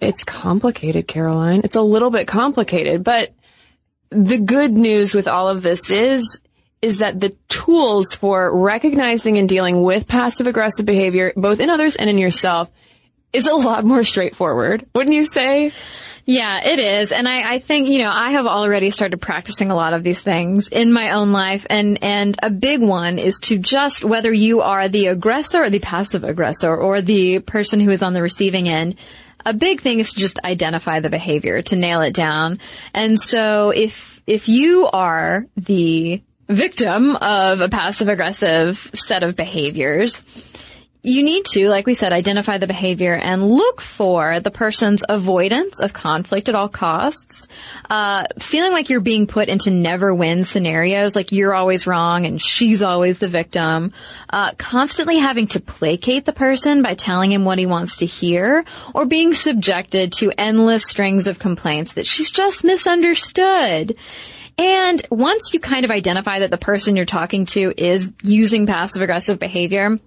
It's complicated, Caroline. It's a little bit complicated, but the good news with all of this is is that the tools for recognizing and dealing with passive aggressive behavior, both in others and in yourself, is a lot more straightforward. Wouldn't you say? Yeah, it is. And I, I think, you know, I have already started practicing a lot of these things in my own life. And, and a big one is to just, whether you are the aggressor or the passive aggressor or the person who is on the receiving end, a big thing is to just identify the behavior, to nail it down. And so if, if you are the victim of a passive aggressive set of behaviors, you need to, like we said, identify the behavior and look for the person's avoidance of conflict at all costs. Uh, feeling like you're being put into never win scenarios, like you're always wrong and she's always the victim. Uh, constantly having to placate the person by telling him what he wants to hear or being subjected to endless strings of complaints that she's just misunderstood. And once you kind of identify that the person you're talking to is using passive aggressive behavior,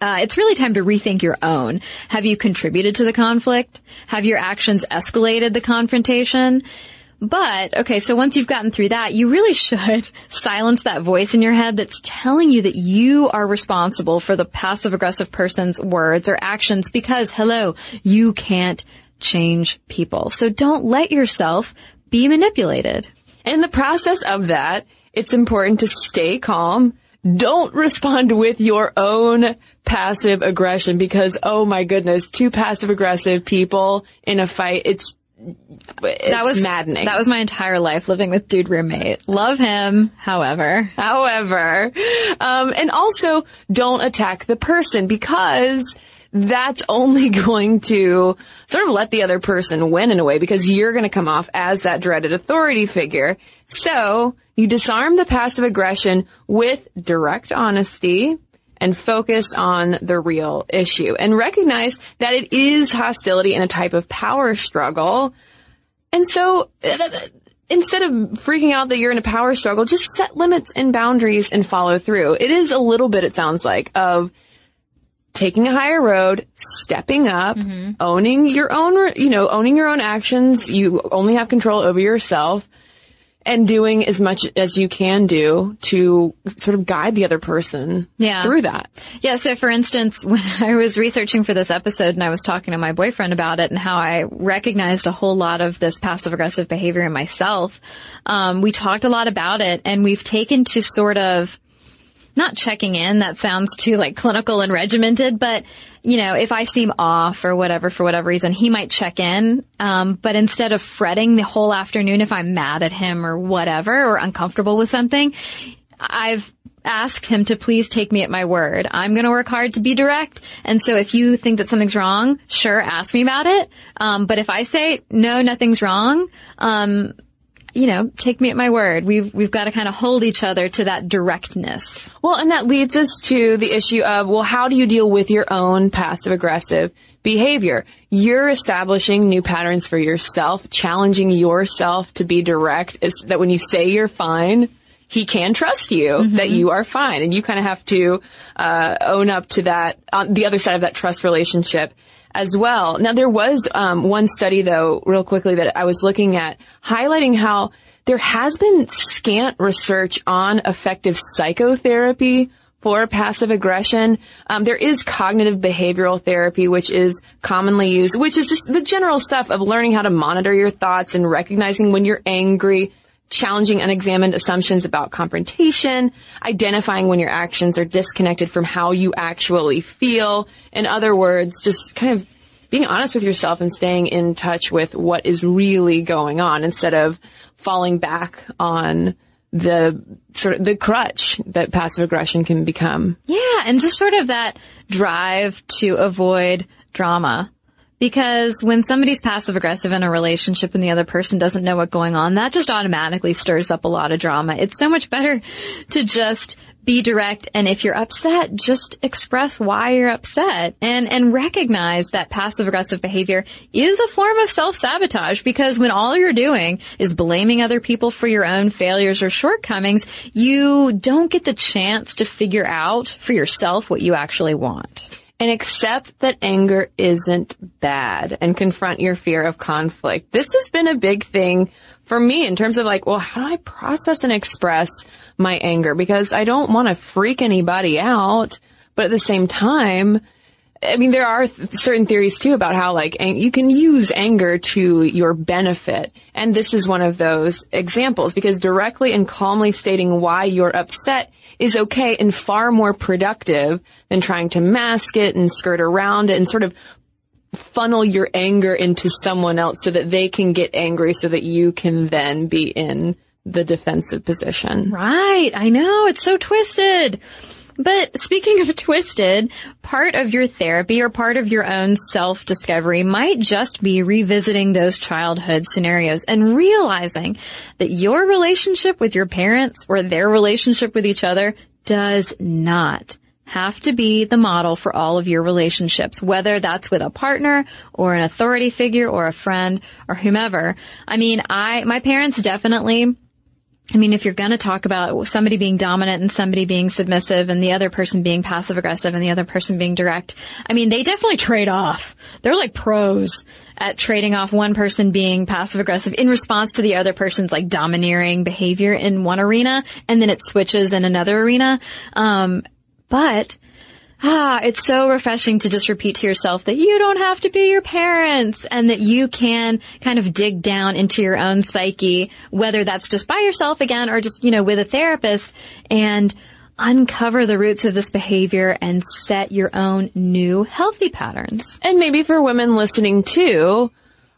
uh, it's really time to rethink your own. Have you contributed to the conflict? Have your actions escalated the confrontation? But, okay, so once you've gotten through that, you really should silence that voice in your head that's telling you that you are responsible for the passive aggressive person's words or actions because, hello, you can't change people. So don't let yourself be manipulated. And in the process of that, it's important to stay calm. Don't respond with your own passive aggression because, oh my goodness, two passive aggressive people in a fight, it's, it's that was maddening. That was my entire life living with dude roommate. Love him, however. However, um, and also don't attack the person because that's only going to sort of let the other person win in a way because you're going to come off as that dreaded authority figure. So you disarm the passive aggression with direct honesty and focus on the real issue and recognize that it is hostility and a type of power struggle. And so uh, instead of freaking out that you're in a power struggle, just set limits and boundaries and follow through. It is a little bit, it sounds like, of taking a higher road, stepping up, mm-hmm. owning your own, you know, owning your own actions. You only have control over yourself and doing as much as you can do to sort of guide the other person yeah. through that. Yeah. So for instance, when I was researching for this episode and I was talking to my boyfriend about it and how I recognized a whole lot of this passive aggressive behavior in myself, um, we talked a lot about it and we've taken to sort of not checking in. That sounds too like clinical and regimented, but you know, if I seem off or whatever for whatever reason, he might check in. Um, but instead of fretting the whole afternoon if I'm mad at him or whatever or uncomfortable with something, I've asked him to please take me at my word. I'm going to work hard to be direct. And so if you think that something's wrong, sure, ask me about it. Um, but if I say no, nothing's wrong, um, you know, take me at my word. We've we've got to kind of hold each other to that directness. Well, and that leads us to the issue of well, how do you deal with your own passive aggressive behavior? You're establishing new patterns for yourself, challenging yourself to be direct. Is that when you say you're fine, he can trust you mm-hmm. that you are fine, and you kind of have to uh, own up to that on the other side of that trust relationship as well. Now there was um, one study though, real quickly that I was looking at, highlighting how there has been scant research on effective psychotherapy for passive aggression. Um, there is cognitive behavioral therapy, which is commonly used, which is just the general stuff of learning how to monitor your thoughts and recognizing when you're angry, challenging unexamined assumptions about confrontation, identifying when your actions are disconnected from how you actually feel. In other words, just kind of being honest with yourself and staying in touch with what is really going on instead of falling back on the sort of the crutch that passive aggression can become. Yeah, and just sort of that drive to avoid drama. Because when somebody's passive aggressive in a relationship and the other person doesn't know what's going on, that just automatically stirs up a lot of drama. It's so much better to just be direct and if you're upset, just express why you're upset and, and recognize that passive aggressive behavior is a form of self-sabotage because when all you're doing is blaming other people for your own failures or shortcomings, you don't get the chance to figure out for yourself what you actually want. And accept that anger isn't bad and confront your fear of conflict. This has been a big thing for me in terms of like, well, how do I process and express my anger? Because I don't want to freak anybody out, but at the same time, I mean, there are th- certain theories too about how like ang- you can use anger to your benefit. And this is one of those examples because directly and calmly stating why you're upset is okay and far more productive than trying to mask it and skirt around it and sort of funnel your anger into someone else so that they can get angry so that you can then be in the defensive position. Right. I know. It's so twisted. But speaking of twisted, part of your therapy or part of your own self-discovery might just be revisiting those childhood scenarios and realizing that your relationship with your parents or their relationship with each other does not have to be the model for all of your relationships, whether that's with a partner or an authority figure or a friend or whomever. I mean, I, my parents definitely I mean, if you're going to talk about somebody being dominant and somebody being submissive and the other person being passive aggressive and the other person being direct, I mean, they definitely trade off. They're like pros at trading off one person being passive aggressive in response to the other person's like domineering behavior in one arena and then it switches in another arena. Um, but Ah, it's so refreshing to just repeat to yourself that you don't have to be your parents and that you can kind of dig down into your own psyche, whether that's just by yourself again or just, you know, with a therapist and uncover the roots of this behavior and set your own new healthy patterns. And maybe for women listening too,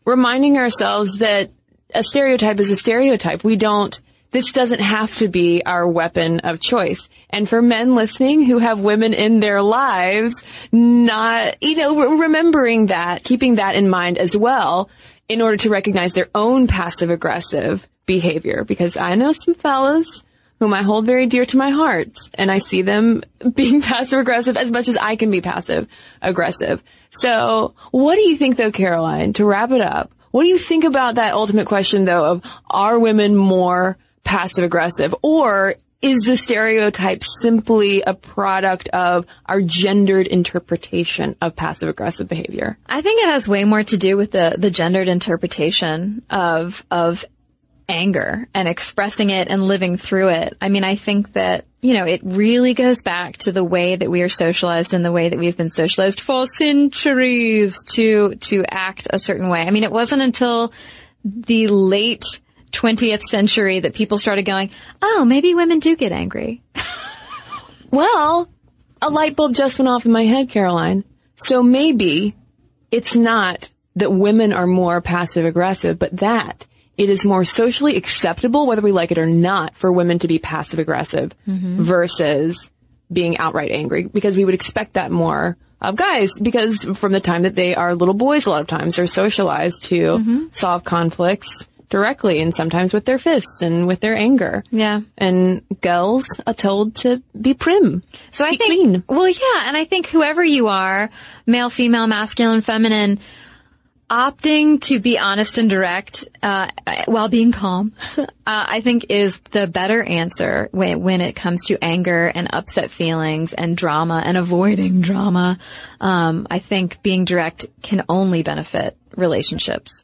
reminding ourselves that a stereotype is a stereotype. We don't, this doesn't have to be our weapon of choice. And for men listening who have women in their lives, not, you know, remembering that, keeping that in mind as well in order to recognize their own passive aggressive behavior. Because I know some fellas whom I hold very dear to my heart and I see them being passive aggressive as much as I can be passive aggressive. So what do you think though, Caroline, to wrap it up? What do you think about that ultimate question though of are women more passive aggressive or is the stereotype simply a product of our gendered interpretation of passive aggressive behavior? I think it has way more to do with the, the gendered interpretation of, of anger and expressing it and living through it. I mean, I think that, you know, it really goes back to the way that we are socialized and the way that we've been socialized for centuries to, to act a certain way. I mean, it wasn't until the late 20th century that people started going, oh, maybe women do get angry. well, a light bulb just went off in my head, Caroline. So maybe it's not that women are more passive aggressive, but that it is more socially acceptable, whether we like it or not, for women to be passive aggressive mm-hmm. versus being outright angry because we would expect that more of guys because from the time that they are little boys, a lot of times they're socialized to mm-hmm. solve conflicts directly and sometimes with their fists and with their anger. Yeah. And girls are told to be prim. So I think, clean. well, yeah. And I think whoever you are, male, female, masculine, feminine, opting to be honest and direct uh, while being calm, uh, I think is the better answer when, when it comes to anger and upset feelings and drama and avoiding drama. Um, I think being direct can only benefit relationships.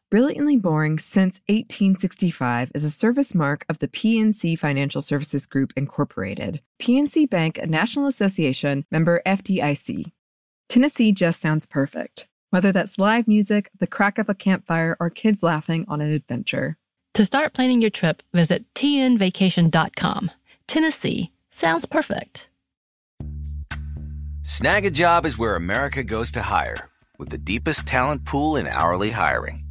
Brilliantly Boring Since 1865 is a service mark of the PNC Financial Services Group, Incorporated. PNC Bank, a National Association member FDIC. Tennessee just sounds perfect, whether that's live music, the crack of a campfire, or kids laughing on an adventure. To start planning your trip, visit tnvacation.com. Tennessee sounds perfect. Snagajob is where America goes to hire, with the deepest talent pool in hourly hiring.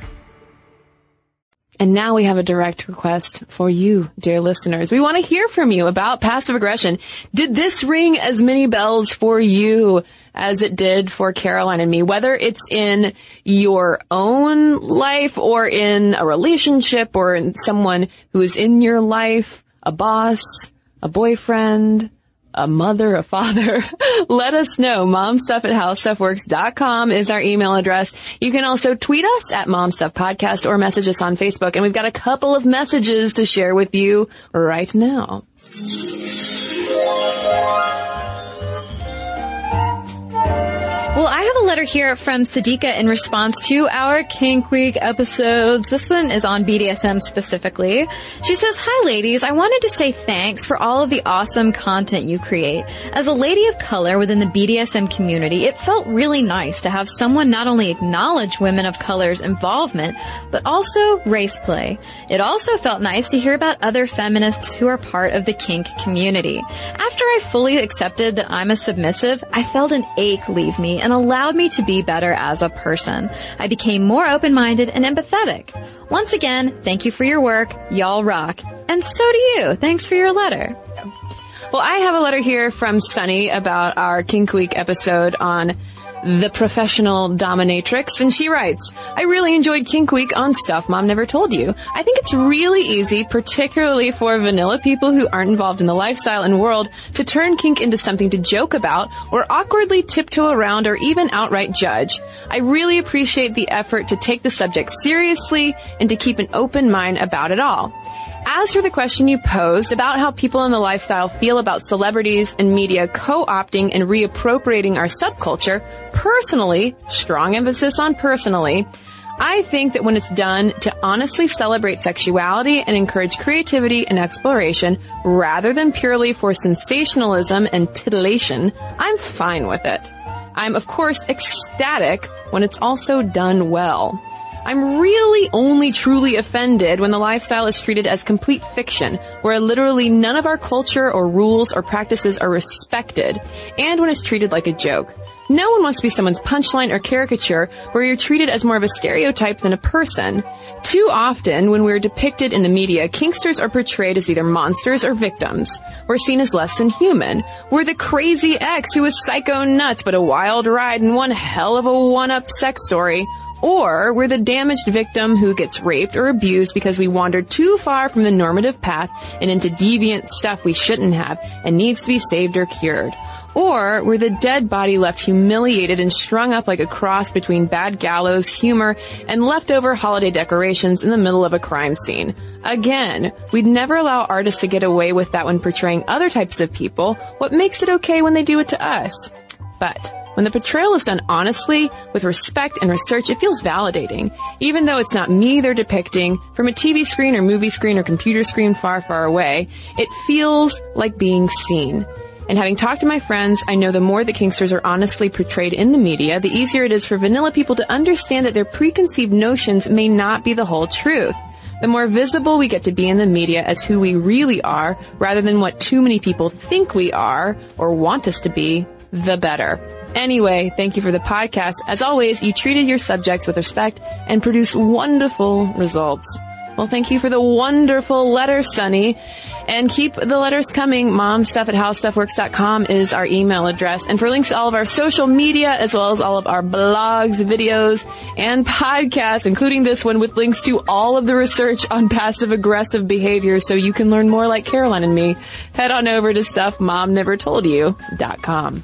And now we have a direct request for you, dear listeners. We want to hear from you about passive aggression. Did this ring as many bells for you as it did for Caroline and me? Whether it's in your own life or in a relationship or in someone who is in your life, a boss, a boyfriend, a mother, a father, let us know. Momstuff at howstuffworks.com is our email address. You can also tweet us at momstuffpodcast or message us on Facebook. And we've got a couple of messages to share with you right now. Well, I have a letter here from Sadika in response to our Kink Week episodes. This one is on BDSM specifically. She says, Hi ladies, I wanted to say thanks for all of the awesome content you create. As a lady of color within the BDSM community, it felt really nice to have someone not only acknowledge women of color's involvement, but also race play. It also felt nice to hear about other feminists who are part of the kink community. After I fully accepted that I'm a submissive, I felt an ache leave me and allowed me to be better as a person. I became more open-minded and empathetic. Once again, thank you for your work. Y'all rock. And so do you. Thanks for your letter. Well, I have a letter here from Sunny about our Kink Week episode on the professional dominatrix, and she writes, I really enjoyed Kink Week on Stuff Mom Never Told You. I think it's really easy, particularly for vanilla people who aren't involved in the lifestyle and world, to turn kink into something to joke about, or awkwardly tiptoe around, or even outright judge. I really appreciate the effort to take the subject seriously and to keep an open mind about it all. As for the question you posed about how people in the lifestyle feel about celebrities and media co-opting and reappropriating our subculture, personally, strong emphasis on personally, I think that when it's done to honestly celebrate sexuality and encourage creativity and exploration rather than purely for sensationalism and titillation, I'm fine with it. I'm of course ecstatic when it's also done well. I'm really only truly offended when the lifestyle is treated as complete fiction, where literally none of our culture or rules or practices are respected, and when it's treated like a joke. No one wants to be someone's punchline or caricature where you're treated as more of a stereotype than a person. Too often, when we're depicted in the media, kinksters are portrayed as either monsters or victims. We're seen as less than human. We're the crazy ex who is psycho nuts but a wild ride and one hell of a one-up sex story. Or we're the damaged victim who gets raped or abused because we wandered too far from the normative path and into deviant stuff we shouldn't have and needs to be saved or cured. Or we're the dead body left humiliated and strung up like a cross between bad gallows humor and leftover holiday decorations in the middle of a crime scene. Again, we'd never allow artists to get away with that when portraying other types of people. What makes it okay when they do it to us? But When the portrayal is done honestly, with respect and research, it feels validating. Even though it's not me they're depicting, from a TV screen or movie screen or computer screen far, far away, it feels like being seen. And having talked to my friends, I know the more the Kinksters are honestly portrayed in the media, the easier it is for vanilla people to understand that their preconceived notions may not be the whole truth. The more visible we get to be in the media as who we really are, rather than what too many people think we are or want us to be, the better. Anyway, thank you for the podcast. As always, you treated your subjects with respect and produced wonderful results. Well, thank you for the wonderful letter, Sunny. And keep the letters coming. Momstuff at howstuffworks.com is our email address. And for links to all of our social media, as well as all of our blogs, videos, and podcasts, including this one with links to all of the research on passive aggressive behavior so you can learn more like Caroline and me, head on over to stuffmomnevertoldyou.com.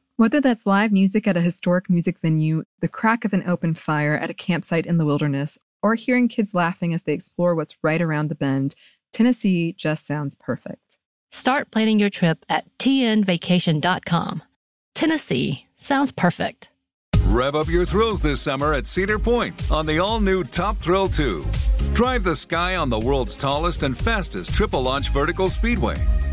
Whether that's live music at a historic music venue, the crack of an open fire at a campsite in the wilderness, or hearing kids laughing as they explore what's right around the bend, Tennessee just sounds perfect. Start planning your trip at tnvacation.com. Tennessee sounds perfect. Rev up your thrills this summer at Cedar Point on the all new Top Thrill 2. Drive the sky on the world's tallest and fastest triple launch vertical speedway.